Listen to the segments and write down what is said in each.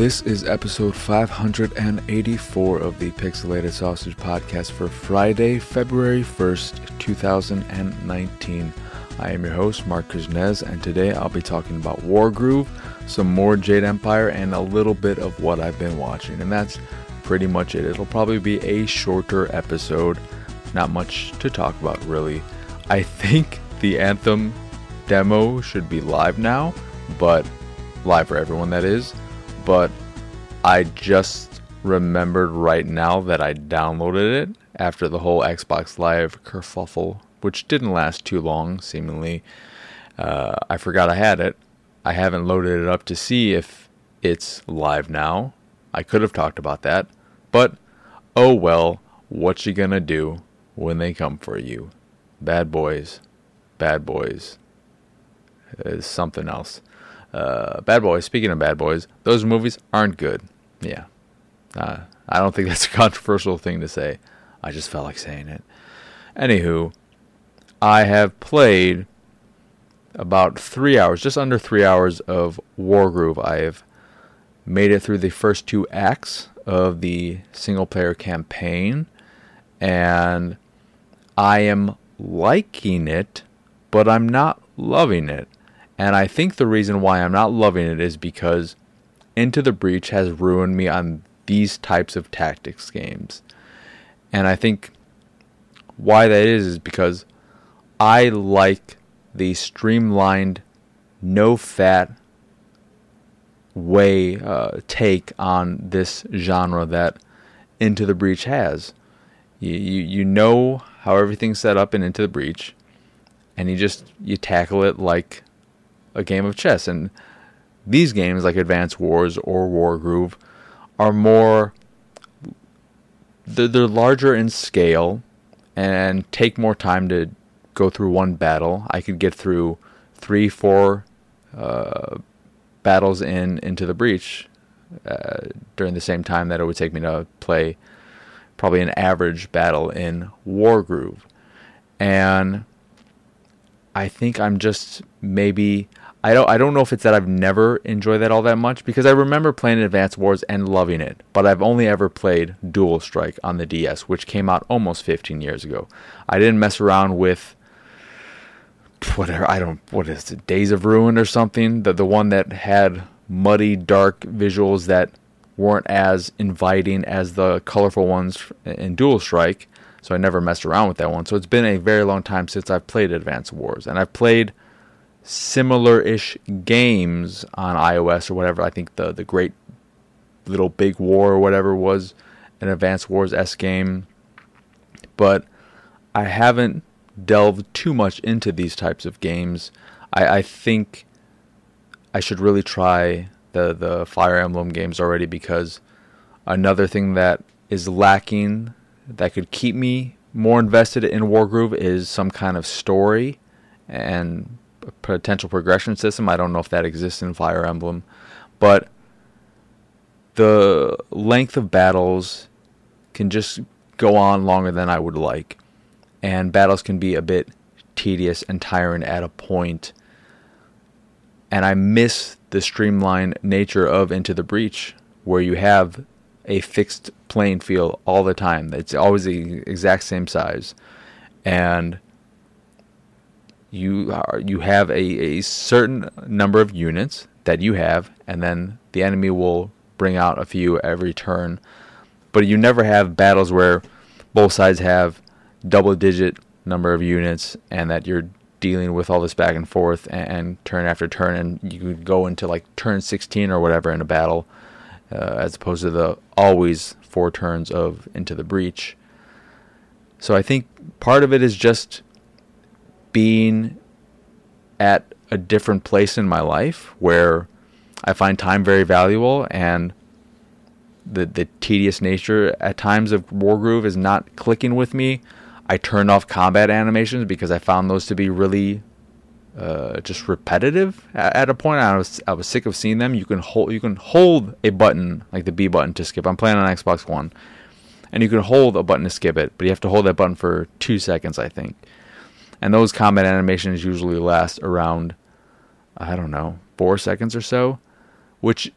This is episode 584 of the Pixelated Sausage Podcast for Friday, February 1st, 2019. I am your host, Marc Kuznez, and today I'll be talking about Wargroove, some more Jade Empire, and a little bit of what I've been watching. And that's pretty much it. It'll probably be a shorter episode, not much to talk about, really. I think the Anthem demo should be live now, but live for everyone, that is but I just remembered right now that I downloaded it after the whole Xbox Live kerfuffle, which didn't last too long, seemingly. Uh, I forgot I had it. I haven't loaded it up to see if it's live now. I could have talked about that, but oh well, what you gonna do when they come for you? Bad boys, bad boys. Is something else. Uh, Bad Boys. Speaking of Bad Boys, those movies aren't good. Yeah, uh, I don't think that's a controversial thing to say. I just felt like saying it. Anywho, I have played about three hours, just under three hours of Wargroove. I have made it through the first two acts of the single player campaign, and I am liking it, but I'm not loving it. And I think the reason why I'm not loving it is because Into the Breach has ruined me on these types of tactics games. And I think why that is is because I like the streamlined, no fat way uh, take on this genre that Into the Breach has. You, you you know how everything's set up in Into the Breach, and you just you tackle it like a game of chess. And these games, like Advance Wars or Wargroove, are more. They're, they're larger in scale and take more time to go through one battle. I could get through three, four uh, battles in into the breach uh, during the same time that it would take me to play probably an average battle in Wargroove. And I think I'm just maybe I don't I don't know if it's that I've never enjoyed that all that much because I remember playing Advance Wars and loving it, but I've only ever played Dual Strike on the DS, which came out almost 15 years ago. I didn't mess around with whatever I don't what is it Days of Ruin or something, the the one that had muddy dark visuals that weren't as inviting as the colorful ones in Dual Strike. So I never messed around with that one. So it's been a very long time since I've played Advance Wars and I've played similar-ish games on iOS or whatever. I think the the Great Little Big War or whatever was an Advance Wars S game, but I haven't delved too much into these types of games. I, I think I should really try the the Fire Emblem games already because another thing that is lacking that could keep me more invested in Wargroove is some kind of story and potential progression system. I don't know if that exists in Fire Emblem, but the length of battles can just go on longer than I would like, and battles can be a bit tedious and tiring at a point. And I miss the streamlined nature of Into the Breach, where you have a fixed playing field all the time. It's always the exact same size, and you are you have a, a certain number of units that you have, and then the enemy will bring out a few every turn. But you never have battles where both sides have double digit number of units and that you're dealing with all this back and forth and, and turn after turn and you could go into like turn 16 or whatever in a battle uh, as opposed to the always four turns of into the breach so i think part of it is just being at a different place in my life where I find time very valuable and the the tedious nature at times of Wargroove is not clicking with me. I turned off combat animations because I found those to be really uh, just repetitive at, at, a point. I was I was sick of seeing them. You can hold you can hold a button like the B button to skip. I'm playing on Xbox One, and you can hold a button to skip it, but you have to hold that button for two seconds, I think and those combat animations usually last around I don't know four seconds or so, which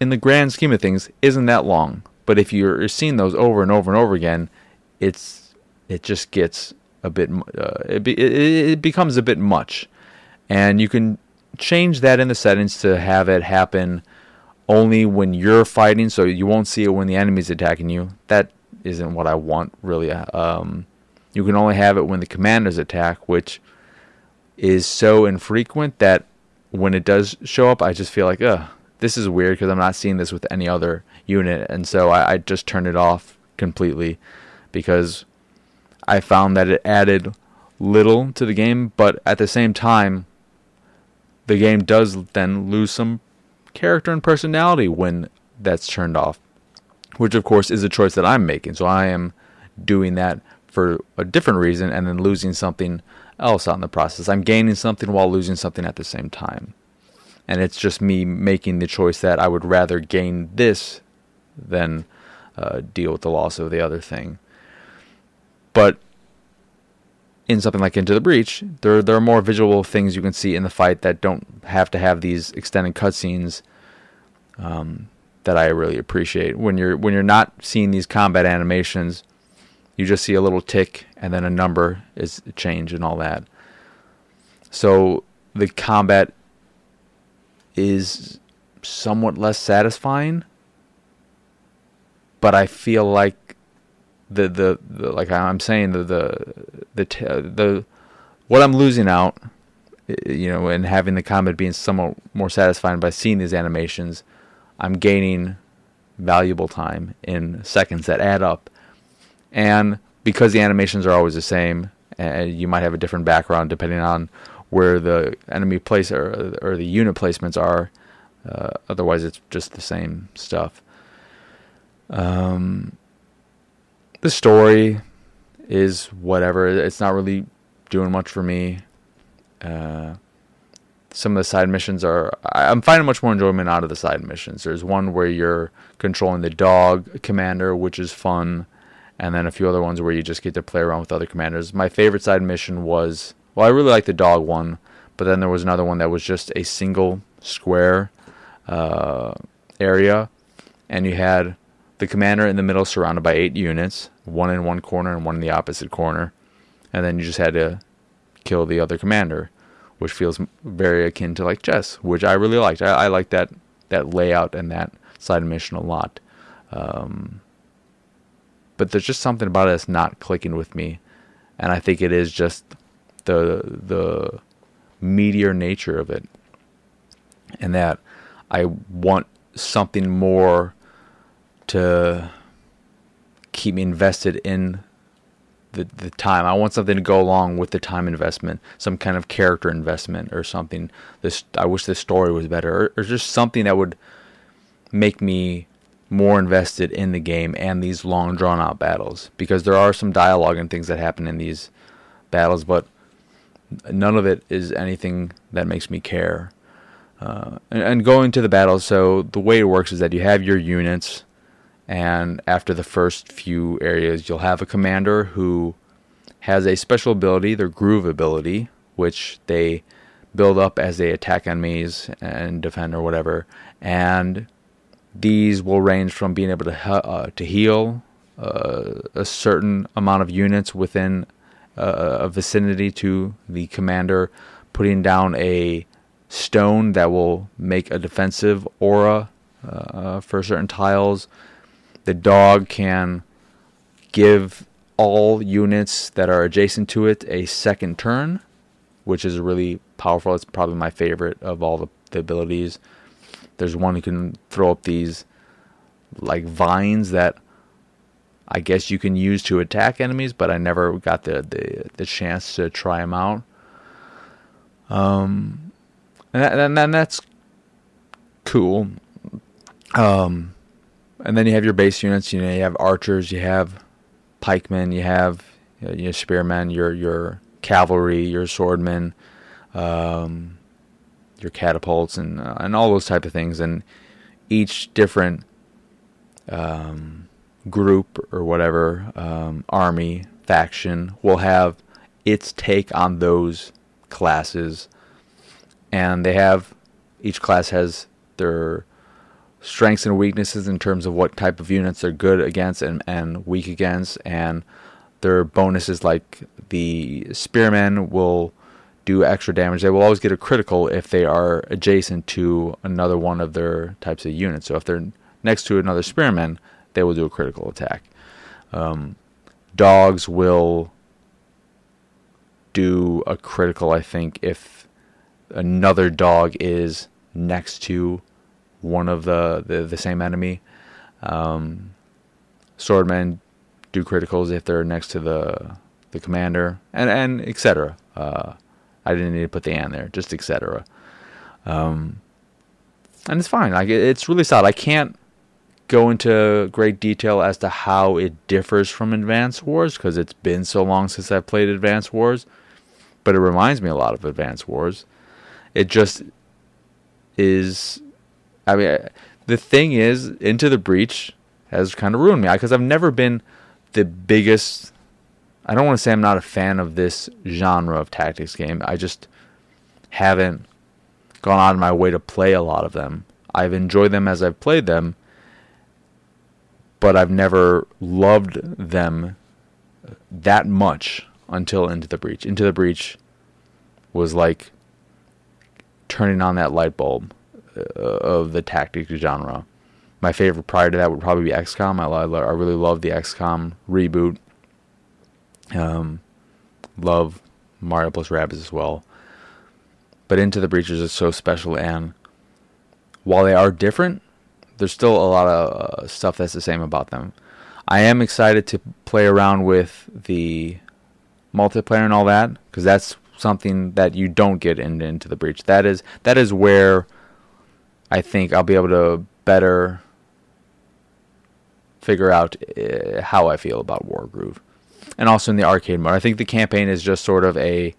in the grand scheme of things, isn't that long. But if you're seeing those over and over and over again, it's it just gets a bit uh, it, be, it, it becomes a bit much, and you can change that in the settings to have it happen only when you're fighting, so you won't see it when the enemy's attacking you. That isn't what I want really. Um, you can only have it when the commanders attack, which is so infrequent that when it does show up, I just feel like, ugh, this is weird because I'm not seeing this with any other unit, and so I, I just turned it off completely because I found that it added little to the game, but at the same time, the game does then lose some character and personality when that's turned off, which of course is a choice that I'm making. So I am doing that for a different reason and then losing something else out in the process. I'm gaining something while losing something at the same time. And it's just me making the choice that I would rather gain this than uh, deal with the loss of the other thing. But in something like Into the Breach, there there are more visual things you can see in the fight that don't have to have these extended cutscenes. Um, that I really appreciate when you're when you're not seeing these combat animations, you just see a little tick and then a number is changed and all that. So the combat is somewhat less satisfying, but I feel like the the, the like I'm saying the the the uh, the what I'm losing out, you know, and having the combat being somewhat more satisfying by seeing these animations, I'm gaining valuable time in seconds that add up, and because the animations are always the same, and you might have a different background depending on where the enemy place or, or the unit placements are. Uh, otherwise, it's just the same stuff. Um, the story is whatever. It's not really doing much for me. Uh, some of the side missions are. I'm finding much more enjoyment out of the side missions. There's one where you're controlling the dog commander, which is fun, and then a few other ones where you just get to play around with other commanders. My favorite side mission was. Well, I really like the dog one, but then there was another one that was just a single square uh, area, and you had the commander in the middle surrounded by eight units, one in one corner and one in the opposite corner. And then you just had to kill the other commander, which feels very akin to like chess, which I really liked. I, I like that that layout and that side mission a lot. Um, but there's just something about it that's not clicking with me, and I think it is just the the meteor nature of it, and that I want something more to keep me invested in the the time. I want something to go along with the time investment, some kind of character investment or something. This I wish this story was better, or, or just something that would make me more invested in the game and these long drawn out battles because there are some dialogue and things that happen in these battles, but none of it is anything that makes me care. Uh, and, and going to the battles, so the way it works is that you have your units and after the first few areas, you'll have a commander who has a special ability, their groove ability, which they build up as they attack enemies and defend or whatever. And these will range from being able to uh, to heal uh, a certain amount of units within uh, a vicinity to the commander, putting down a stone that will make a defensive aura uh, for certain tiles the dog can give all units that are adjacent to it a second turn, which is really powerful. It's probably my favorite of all the, the abilities. There's one who can throw up these like vines that I guess you can use to attack enemies, but I never got the the, the chance to try them out. Um, and, that, that's cool. Um, and then you have your base units. You know, you have archers, you have pikemen, you have you know, spearmen, your your cavalry, your swordmen, um, your catapults, and uh, and all those type of things. And each different um, group or whatever um, army faction will have its take on those classes, and they have each class has their strengths and weaknesses in terms of what type of units they're good against and, and weak against, and their bonuses like the spearmen will do extra damage. They will always get a critical if they are adjacent to another one of their types of units. So if they're next to another spearman, they will do a critical attack. Um, dogs will do a critical, I think, if another dog is next to one of the, the, the same enemy. Um, swordmen do criticals if they're next to the the commander, and and etc. Uh, I didn't need to put the and there, just etc. Um, and it's fine. Like it's really solid. I can't go into great detail as to how it differs from Advance Wars because it's been so long since I've played Advance Wars, but it reminds me a lot of Advance Wars. It just is. I mean, the thing is, Into the Breach has kind of ruined me because I've never been the biggest I don't want to say I'm not a fan of this genre of tactics game. I just haven't gone out of my way to play a lot of them. I've enjoyed them as I've played them, but I've never loved them that much until Into the Breach. Into the Breach was like turning on that light bulb uh, of the tactics genre. My favorite prior to that would probably be XCOM. I, I really love the XCOM reboot um, love Mario plus Rabbids as well. But Into the Breachers is so special, and while they are different, there's still a lot of uh, stuff that's the same about them. I am excited to play around with the multiplayer and all that because that's something that you don't get in, into the breach. That is that is where I think I'll be able to better figure out uh, how I feel about Wargroove and also in the arcade mode. I think the campaign is just sort of a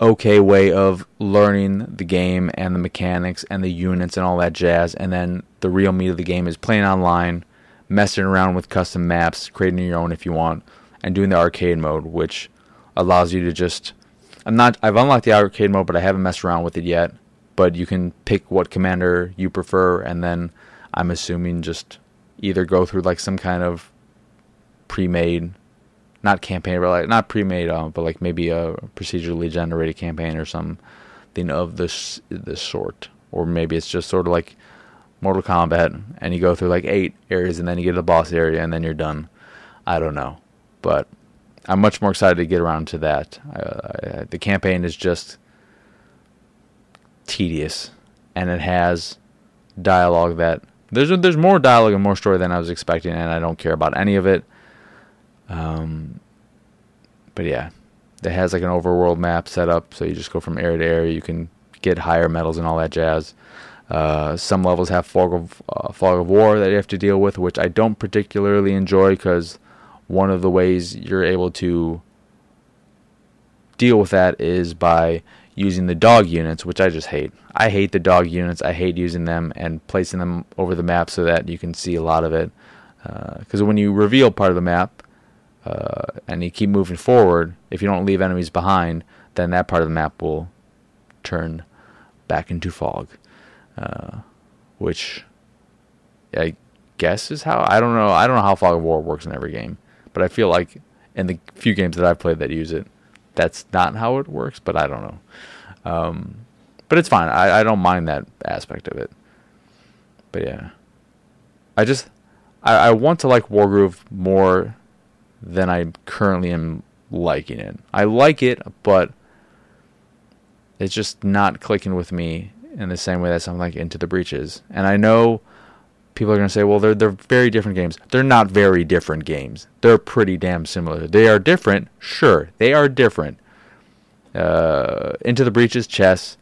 okay way of learning the game and the mechanics and the units and all that jazz. And then the real meat of the game is playing online, messing around with custom maps, creating your own if you want, and doing the arcade mode, which allows you to just. I'm not. I've unlocked the arcade mode, but I haven't messed around with it yet. But you can pick what commander you prefer, and then I'm assuming just either go through like some kind of pre-made not campaign, but like not pre-made, uh, but like maybe a procedurally generated campaign or something of this this sort, or maybe it's just sort of like Mortal Kombat, and you go through like eight areas, and then you get to the boss area, and then you're done. I don't know, but I'm much more excited to get around to that. Uh, the campaign is just tedious, and it has dialogue that there's there's more dialogue and more story than I was expecting, and I don't care about any of it. Um, but yeah, it has like an overworld map set up, so you just go from area to area. You can get higher medals and all that jazz. Uh, some levels have fog of uh, fog of war that you have to deal with, which I don't particularly enjoy because one of the ways you're able to deal with that is by using the dog units, which I just hate. I hate the dog units. I hate using them and placing them over the map so that you can see a lot of it. Because uh, when you reveal part of the map, uh, and you keep moving forward, if you don't leave enemies behind, then that part of the map will turn back into fog, uh, which I guess is how I don't know. I don't know how fog of war works in every game, but I feel like in the few games that I've played that use it, that's not how it works. But I don't know. Um, but it's fine. I, I don't mind that aspect of it. But yeah, I just I, I want to like Wargroove more than I currently am liking it. I like it, but it's just not clicking with me in the same way that something like Into the Breaches. And I know people are going to say, well, they're they're very different games. They're not very different games. They're pretty damn similar. They are different, sure. They are different. Uh, Into the Breaches chess,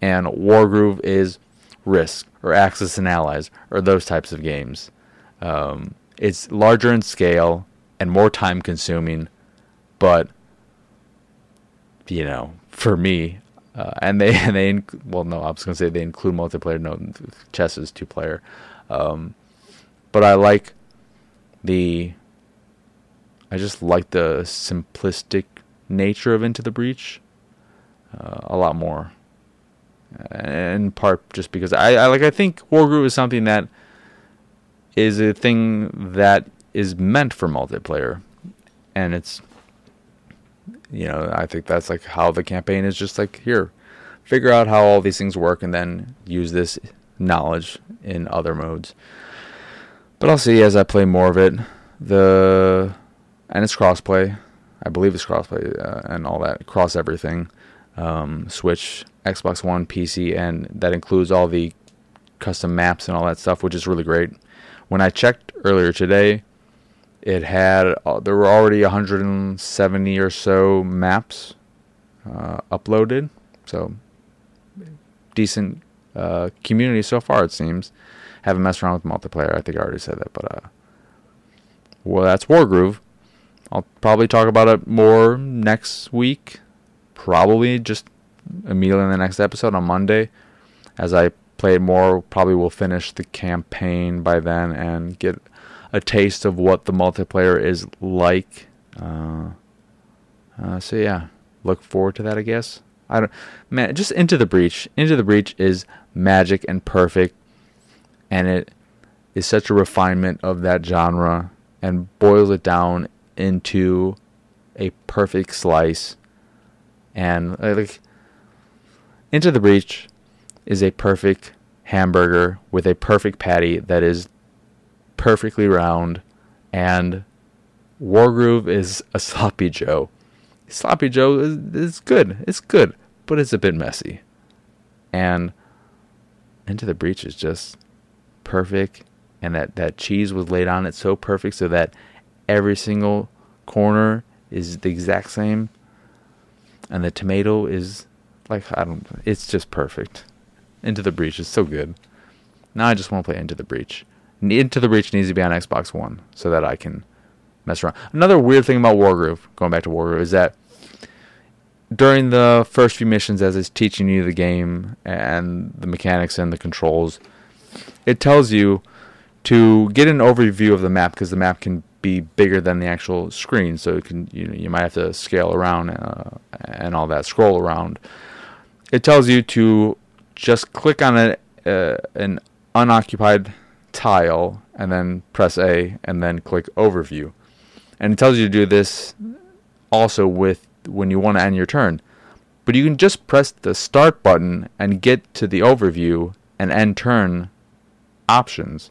and Wargroove is Risk or Axis and Allies or those types of games. Um, it's larger in scale and more time consuming, but you know, for me, uh, and they and they inc- well, no, I was gonna say they include multiplayer. No, chess is two player, um, but I like the. I just like the simplistic nature of Into the Breach uh, a lot more. in part just because I, I like I think Wargroove is something that is a thing that is meant for multiplayer, and it's you know I think that's like how the campaign is just like here, figure out how all these things work and then use this knowledge in other modes. But I'll see as I play more of it. The and it's crossplay. I believe it's crossplay uh, and all that cross everything, um, Switch, Xbox One, PC, and that includes all the custom maps and all that stuff, which is really great. When I checked earlier today, it had uh, there were already 170 or so maps uh, uploaded, so decent uh, community so far. It seems. Haven't messed around with multiplayer. I think I already said that, but uh, well, that's Wargroove. I'll probably talk about it more next week. Probably just immediately in the next episode on Monday. As I play more, probably will finish the campaign by then and get a taste of what the multiplayer is like. Uh, uh, so yeah, look forward to that. I guess. I don't. Man, just into the breach. Into the breach is magic and perfect, and it is such a refinement of that genre and boils it down into a perfect slice. And like Into the Breach is a perfect hamburger with a perfect patty that is perfectly round and Wargroove is a sloppy Joe. Sloppy Joe is, is good. It's good, but it's a bit messy. And Into the Breach is just perfect and that, that cheese was laid on it so perfect so that every single corner is the exact same and the tomato is like I don't it's just perfect. Into the Breach is so good. Now I just want to play Into the Breach. Into the Breach needs to be on Xbox One so that I can mess around. Another weird thing about Wargroove, going back to Wargroove, is that during the first few missions as it's teaching you the game and the mechanics and the controls, it tells you to get an overview of the map because the map can be bigger than the actual screen, so it can you know you might have to scale around uh, and all that, scroll around. It tells you to just click on a, uh, an unoccupied tile and then press A and then click overview. And it tells you to do this also with when you want to end your turn. But you can just press the start button and get to the overview and end turn options.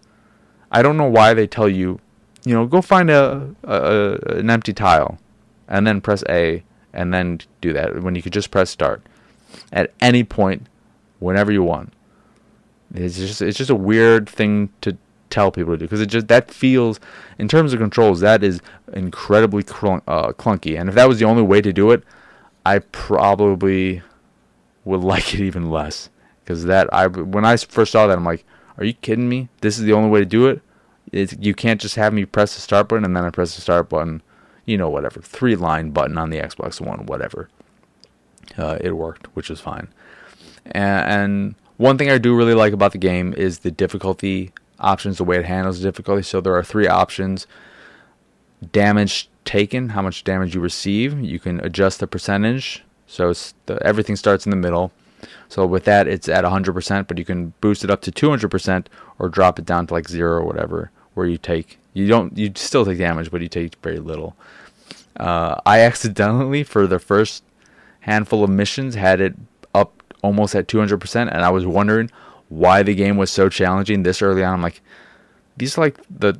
I don't know why they tell you, you know, go find a, a an empty tile, and then press A, and then do that when you could just press start at any point, whenever you want. It's just it's just a weird thing to tell people to do because it just that feels in terms of controls that is incredibly clunk, uh, clunky. And if that was the only way to do it, I probably would like it even less because that I when I first saw that I'm like are you kidding me? This is the only way to do it? It's, you can't just have me press the start button and then I press the start button. You know, whatever. Three line button on the Xbox One, whatever. Uh, it worked, which was fine. And, and one thing I do really like about the game is the difficulty options, the way it handles the difficulty. So there are three options damage taken, how much damage you receive. You can adjust the percentage. So the, everything starts in the middle. So with that, it's at 100%, but you can boost it up to 200% or drop it down to like zero or whatever, where you take you don't you still take damage, but you take very little. Uh, I accidentally for the first handful of missions had it almost at 200%, and I was wondering why the game was so challenging this early on. I'm like, these are like the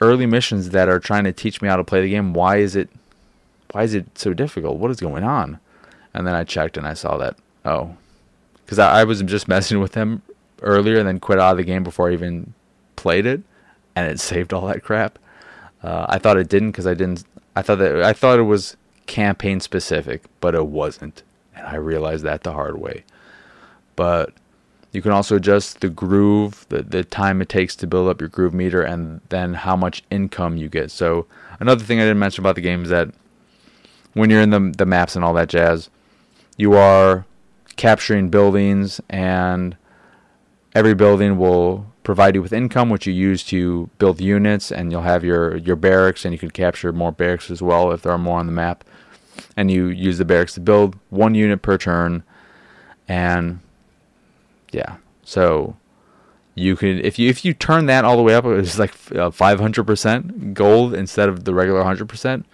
early missions that are trying to teach me how to play the game. Why is it why is it so difficult? What is going on? And then I checked and I saw that oh, because I, I, was just messing with them earlier and then quit out of the game before I even played it, and it saved all that crap. Uh, I thought it didn't because I didn't. I thought that I thought it was campaign specific, but it wasn't, and I realized that the hard way. But you can also adjust the groove, the the time it takes to build up your groove meter, and then how much income you get. So another thing I didn't mention about the game is that when you're in the the maps and all that jazz, you are capturing buildings, and every building will provide you with income, which you use to build units, and you'll have your, your barracks, and you can capture more barracks as well if there are more on the map. And you use the barracks to build one unit per turn, and yeah. So you can if you if you turn that all the way up, it's like uh, five hundred percent gold instead of the regular hundred percent.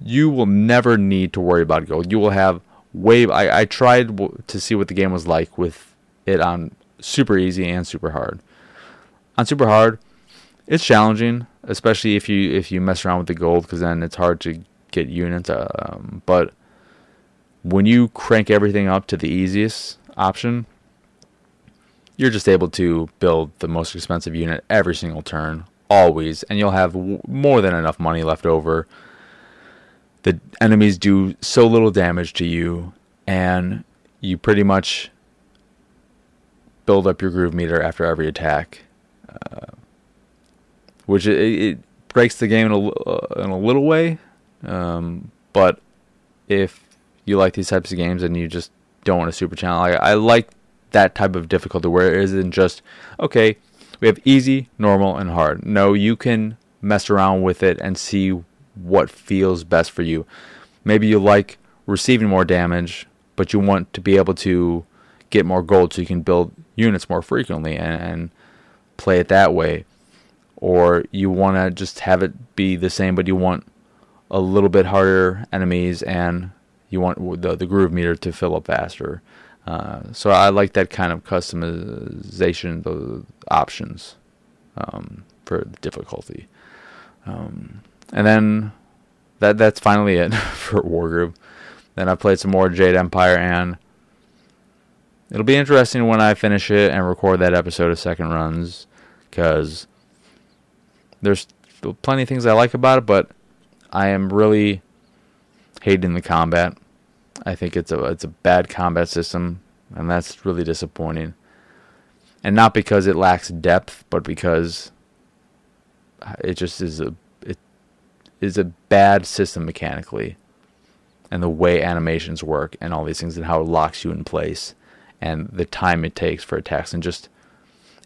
You will never need to worry about gold. You will have way. I, I tried to see what the game was like with it on super easy and super hard. On super hard, it's challenging, especially if you if you mess around with the gold, because then it's hard to get units. Um, but when you crank everything up to the easiest option, you're just able to build the most expensive unit every single turn, always, and you'll have w- more than enough money left over. The enemies do so little damage to you, and you pretty much build up your groove meter after every attack, uh, which it, it, breaks the game in a, uh, in a little way. Um, but if you like these types of games and you just don't want a super channel, I, I like that type of difficulty where it isn't just okay. We have easy, normal, and hard. No, you can mess around with it and see what feels best for you. Maybe you like receiving more damage, but you want to be able to get more gold so you can build units more frequently and, and play it that way. Or you want to just have it be the same, but you want a little bit harder enemies and you want the, the groove meter to fill up faster. Uh, so I like that kind of customization, the options um, for difficulty. Um, and then that that's finally it for War Wargroove. Then I played some more Jade Empire, and it'll be interesting when I finish it and record that episode of Second Runs, because there's plenty of things I like about it, but I am really hating the combat. I think it's a it's a bad combat system, and that's really disappointing. And not because it lacks depth, but because it just is a it is a bad system mechanically, and the way animations work and all these things and how it locks you in place, and the time it takes for attacks and just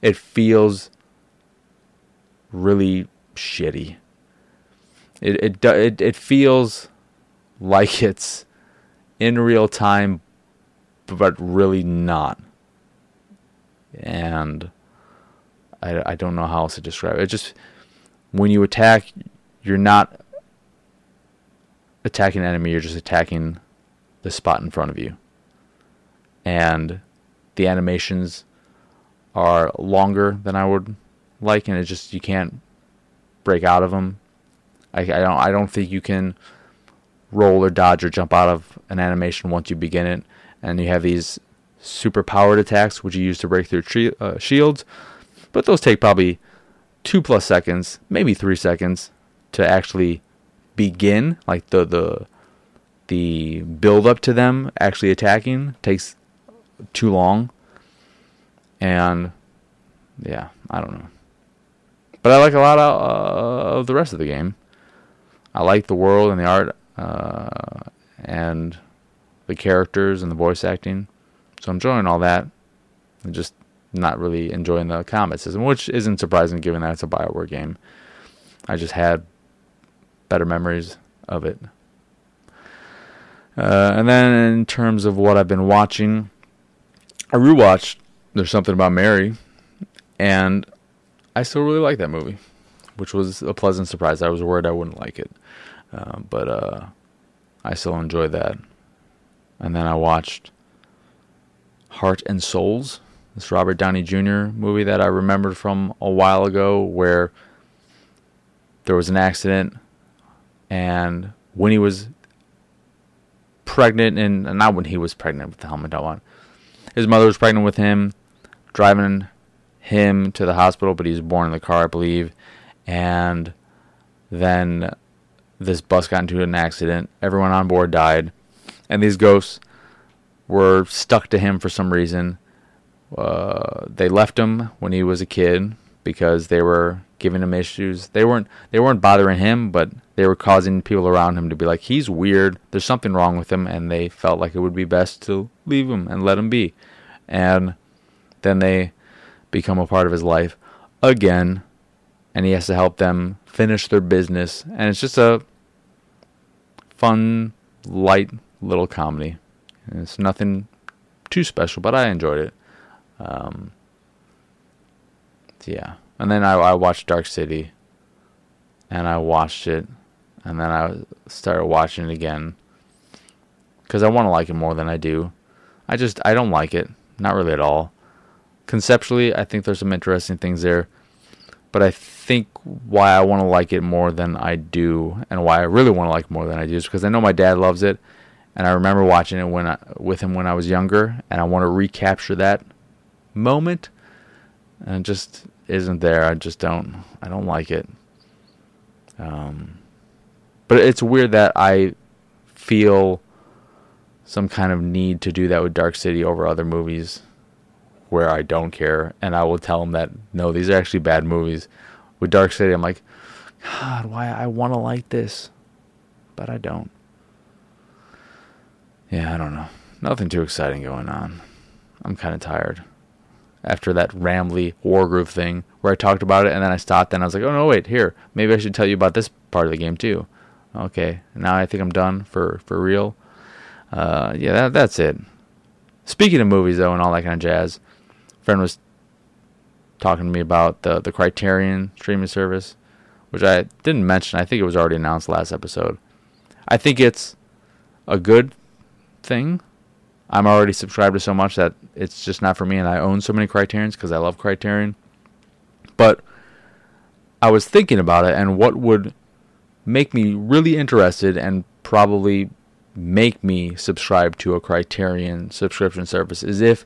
it feels really shitty. It it it it feels like it's in real time, but really not. And I, I don't know how else to describe it. it. Just when you attack, you're not attacking an enemy, you're just attacking the spot in front of you. And the animations are longer than I would like, and it just you can't break out of them. I, I don't I don't think you can roll or dodge or jump out of an animation once you begin it. And you have these super powered attacks, which you use to break through tre- uh, shields. But those take probably two plus seconds, maybe three seconds to actually begin. Like the the the build up to them actually attacking takes too long. And yeah, I don't know. But I like a lot of, uh, of the rest of the game. I like the world and the art uh, and the characters and the voice acting. So I'm enjoying all that. I'm just not really enjoying the combat system, which isn't surprising given that it's a Bioware game. I just had better memories of it. Uh, and then in terms of what I've been watching, I rewatched There's Something About Mary, and I still really like that movie, which was a pleasant surprise. I was worried I wouldn't like it. Uh, but uh, I still enjoyed that. And then I watched Heart and Souls, this Robert Downey Jr. movie that I remembered from a while ago, where there was an accident, and when he was pregnant, and not when he was pregnant with the helmet on, his mother was pregnant with him, driving him to the hospital, but he was born in the car, I believe, and then this bus got into an accident. Everyone on board died, and these ghosts were stuck to him for some reason. Uh, they left him when he was a kid because they were giving him issues. They weren't they weren't bothering him, but they were causing people around him to be like, "He's weird. There's something wrong with him," and they felt like it would be best to leave him and let him be. And then they become a part of his life again, and he has to help them finish their business. And it's just a fun, light little comedy. it's nothing too special, but I enjoyed it. Um, yeah, and then I, I watched Dark City, and I watched it, and then I started watching it again because I want to like it more than I do. I just I don't like it, not really at all. Conceptually, I think there's some interesting things there, but I think why I want to like it more than I do, and why I really want to like more than I do, is because I know my dad loves it, and I remember watching it when I, with him when I was younger, and I want to recapture that moment, and it just isn't there. I just don't. I don't like it. Um, but it's weird that I feel some kind of need to do that with Dark City over other movies where I don't care, and I will tell them that no, these are actually bad movies. With Dark City, I'm like, God, why I want to like this, but I don't. Yeah, I don't know. Nothing too exciting going on. I'm kind of tired. After that rambly Wargroove thing where I talked about it and then I stopped and I was like, oh no, wait, here. Maybe I should tell you about this part of the game too. Okay, now I think I'm done for, for real. Uh, yeah, that, that's it. Speaking of movies though and all that kind of jazz, friend was talking to me about the the Criterion streaming service, which I didn't mention. I think it was already announced last episode. I think it's a good thing. I'm already subscribed to so much that it's just not for me, and I own so many Criterions because I love Criterion. But I was thinking about it, and what would make me really interested and probably make me subscribe to a Criterion subscription service is if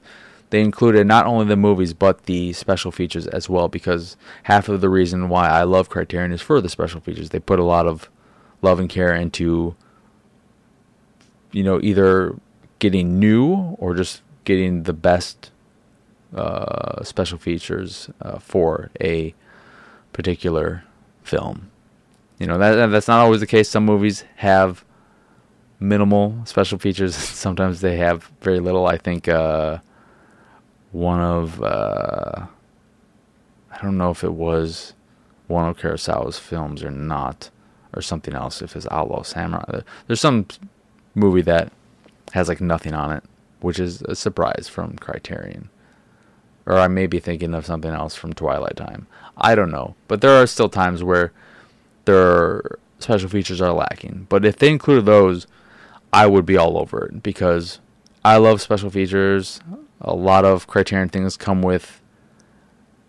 they included not only the movies but the special features as well because half of the reason why I love Criterion is for the special features. They put a lot of love and care into you know either getting new or just getting the best uh, special features uh, for a particular film. You know that that's not always the case. Some movies have minimal special features. Sometimes they have very little. I think uh, one of uh, I don't know if it was one of Kurosawa's films or not, or something else. If it's Outlaw Samurai, there's some movie that has like nothing on it, which is a surprise from Criterion. Or I may be thinking of something else from Twilight Time. I don't know, but there are still times where their special features are lacking. But if they included those, I would be all over it because I love special features. A lot of Criterion things come with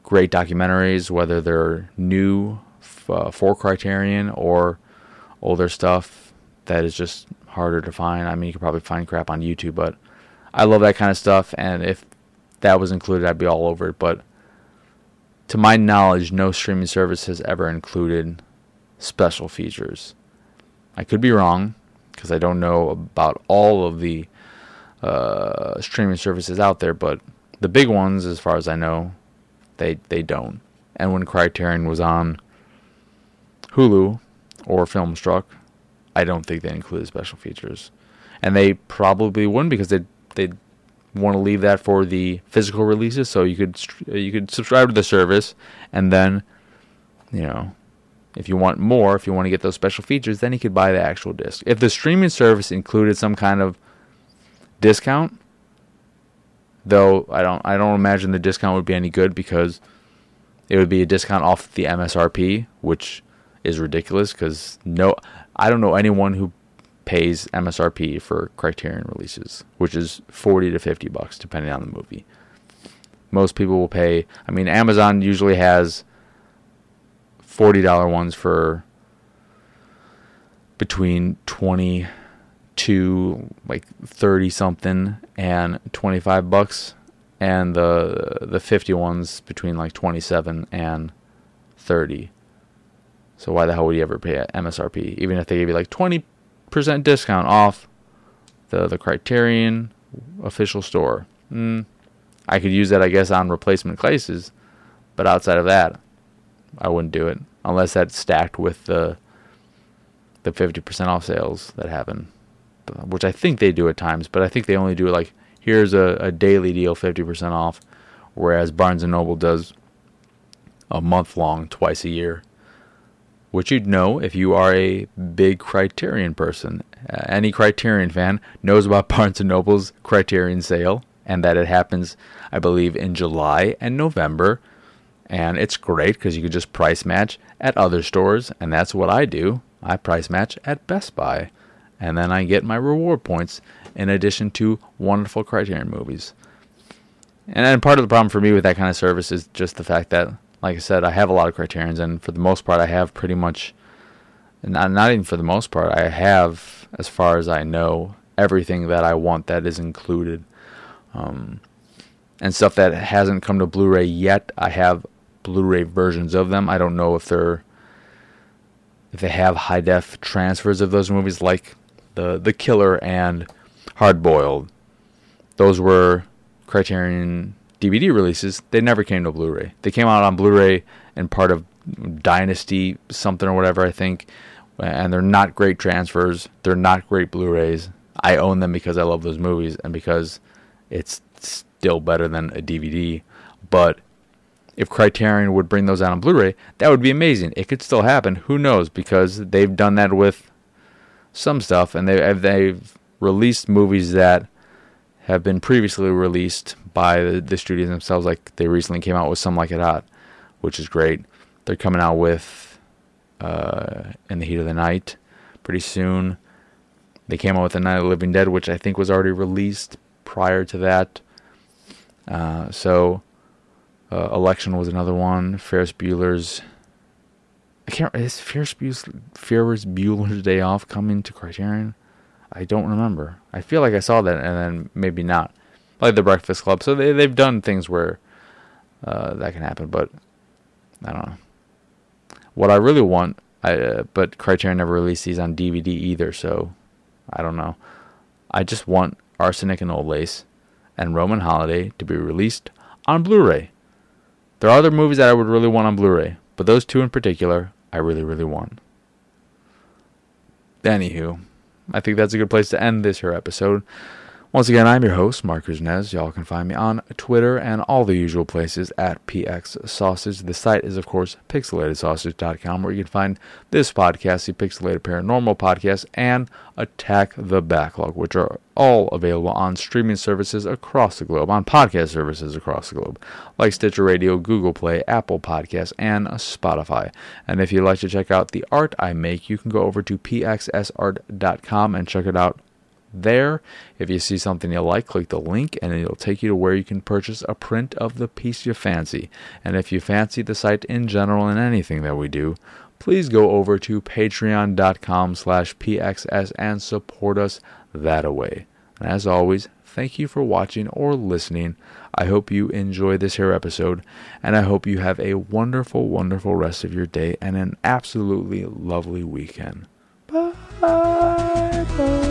great documentaries, whether they're new uh, for Criterion or older stuff that is just harder to find. I mean, you could probably find crap on YouTube, but I love that kind of stuff. And if that was included, I'd be all over it. But to my knowledge, no streaming service has ever included special features. I could be wrong because I don't know about all of the uh, streaming services out there, but the big ones, as far as I know, they they don't. And when Criterion was on Hulu or Filmstruck, I don't think they included special features, and they probably wouldn't because they they want to leave that for the physical releases. So you could you could subscribe to the service, and then you know if you want more, if you want to get those special features, then you could buy the actual disc. If the streaming service included some kind of discount, though I don't I don't imagine the discount would be any good because it would be a discount off the MSRP, which is ridiculous because no I don't know anyone who pays MSRP for Criterion releases, which is 40 to 50 bucks depending on the movie. Most people will pay I mean Amazon usually has $40 ones for between 20 to like 30 something and 25 bucks and the the 50 ones between like 27 and 30 so why the hell would you ever pay MSRP even if they gave you like 20% discount off the the criterion official store. Mm, i could use that i guess on replacement cases but outside of that I wouldn't do it unless that's stacked with the the 50% off sales that happen, which I think they do at times, but I think they only do it like here's a, a daily deal 50% off, whereas Barnes and Noble does a month long twice a year. Which you'd know if you are a big Criterion person. Uh, any Criterion fan knows about Barnes and Noble's Criterion sale. and that it happens, I believe, in July and November. And it's great because you can just price match at other stores, and that's what I do. I price match at Best Buy, and then I get my reward points in addition to wonderful Criterion movies. And part of the problem for me with that kind of service is just the fact that, like I said, I have a lot of Criterions, and for the most part, I have pretty much, not, not even for the most part, I have, as far as I know, everything that I want that is included. Um, and stuff that hasn't come to Blu ray yet, I have Blu ray versions of them. I don't know if they're. If they have high def transfers of those movies, like the the Killer and Hard Boiled, those were Criterion DVD releases, they never came to Blu-ray. They came out on Blu-ray and part of Dynasty something or whatever I think, and they're not great transfers. They're not great Blu-rays. I own them because I love those movies and because it's still better than a DVD. But if Criterion would bring those out on Blu-ray, that would be amazing. It could still happen. Who knows? Because they've done that with some stuff, and they they've released movies that have been previously released by the, the studios themselves. Like they recently came out with Some Like It Hot, which is great. They're coming out with uh, In the Heat of the Night pretty soon. They came out with The Night of the Living Dead, which I think was already released prior to that. Uh, so, uh, Election was another one. Ferris Bueller's. I can't. Is Ferris Bueller's, Day Off coming to Criterion? I don't remember. I feel like I saw that, and then maybe not. Like the Breakfast Club. So they they've done things where uh, that can happen, but I don't know. What I really want, I uh, but Criterion never released these on DVD either, so I don't know. I just want Arsenic and Old Lace and Roman Holiday to be released on Blu-ray. There are other movies that I would really want on Blu-ray, but those two in particular, I really, really want. Anywho, I think that's a good place to end this here episode. Once again, I'm your host, Marc Kuznez. Y'all can find me on Twitter and all the usual places at PX Sausage. The site is, of course, pixelatedsausage.com, where you can find this podcast, the Pixelated Paranormal Podcast, and Attack the Backlog, which are all available on streaming services across the globe, on podcast services across the globe, like Stitcher Radio, Google Play, Apple Podcasts, and Spotify. And if you'd like to check out the art I make, you can go over to pxsart.com and check it out there. If you see something you like, click the link and it'll take you to where you can purchase a print of the piece you fancy. And if you fancy the site in general and anything that we do, please go over to patreon.com slash pxs and support us that way. And as always, thank you for watching or listening. I hope you enjoy this here episode, and I hope you have a wonderful, wonderful rest of your day and an absolutely lovely weekend. Bye. Bye.